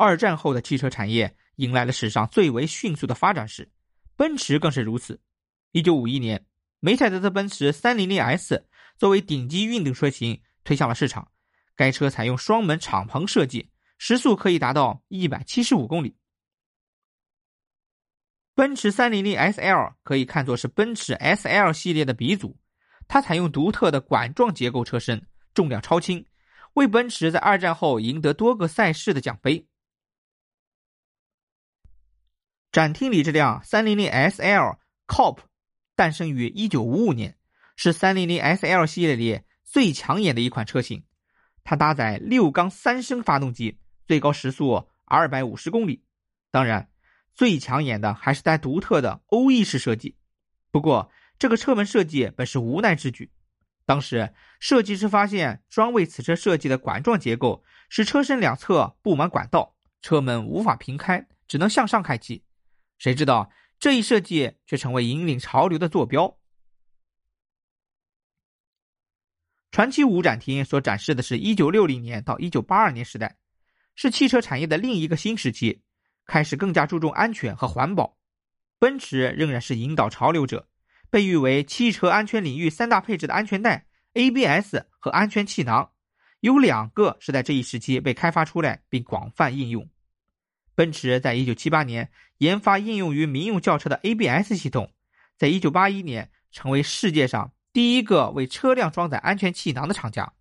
二战后的汽车产业迎来了史上最为迅速的发展史，奔驰更是如此。一九五一年，梅赛德斯奔驰 300S 作为顶级运动车型推向了市场。该车采用双门敞篷设计，时速可以达到一百七十五公里。奔驰 300SL 可以看作是奔驰 SL 系列的鼻祖，它采用独特的管状结构车身，重量超轻，为奔驰在二战后赢得多个赛事的奖杯。展厅里这辆 300SL COP 诞生于1955年，是 300SL 系列里最抢眼的一款车型。它搭载六缸三升发动机，最高时速二百五十公里。当然，最抢眼的还是它独特的欧翼式设计。不过，这个车门设计本是无奈之举。当时，设计师发现专为此车设计的管状结构使车身两侧布满管道，车门无法平开，只能向上开启。谁知道这一设计却成为引领潮流的坐标。传奇五展厅所展示的是1960年到1982年时代，是汽车产业的另一个新时期，开始更加注重安全和环保。奔驰仍然是引导潮流者，被誉为汽车安全领域三大配置的安全带、ABS 和安全气囊，有两个是在这一时期被开发出来并广泛应用。奔驰在一九七八年研发应用于民用轿车的 ABS 系统，在一九八一年成为世界上第一个为车辆装载安全气囊的厂家。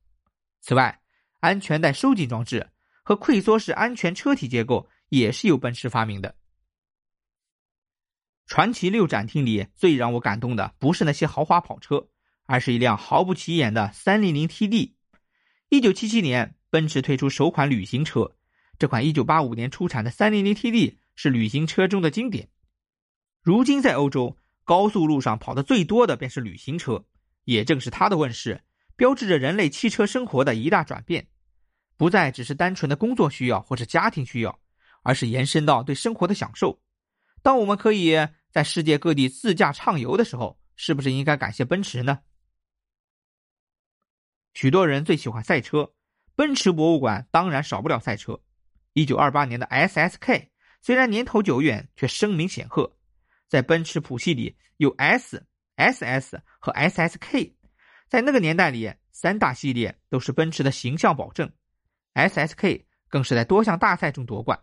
此外，安全带收紧装置和溃缩式安全车体结构也是由奔驰发明的。传奇六展厅里最让我感动的不是那些豪华跑车，而是一辆毫不起眼的三零零 TD。一九七七年，奔驰推出首款旅行车。这款1985年出产的 300TD 是旅行车中的经典。如今在欧洲高速路上跑的最多的便是旅行车，也正是它的问世，标志着人类汽车生活的一大转变，不再只是单纯的工作需要或者家庭需要，而是延伸到对生活的享受。当我们可以在世界各地自驾畅游的时候，是不是应该感谢奔驰呢？许多人最喜欢赛车，奔驰博物馆当然少不了赛车。一九二八年的 SSK 虽然年头久远，却声名显赫。在奔驰谱系里有 S、SS 和 SSK，在那个年代里，三大系列都是奔驰的形象保证。SSK 更是在多项大赛中夺冠。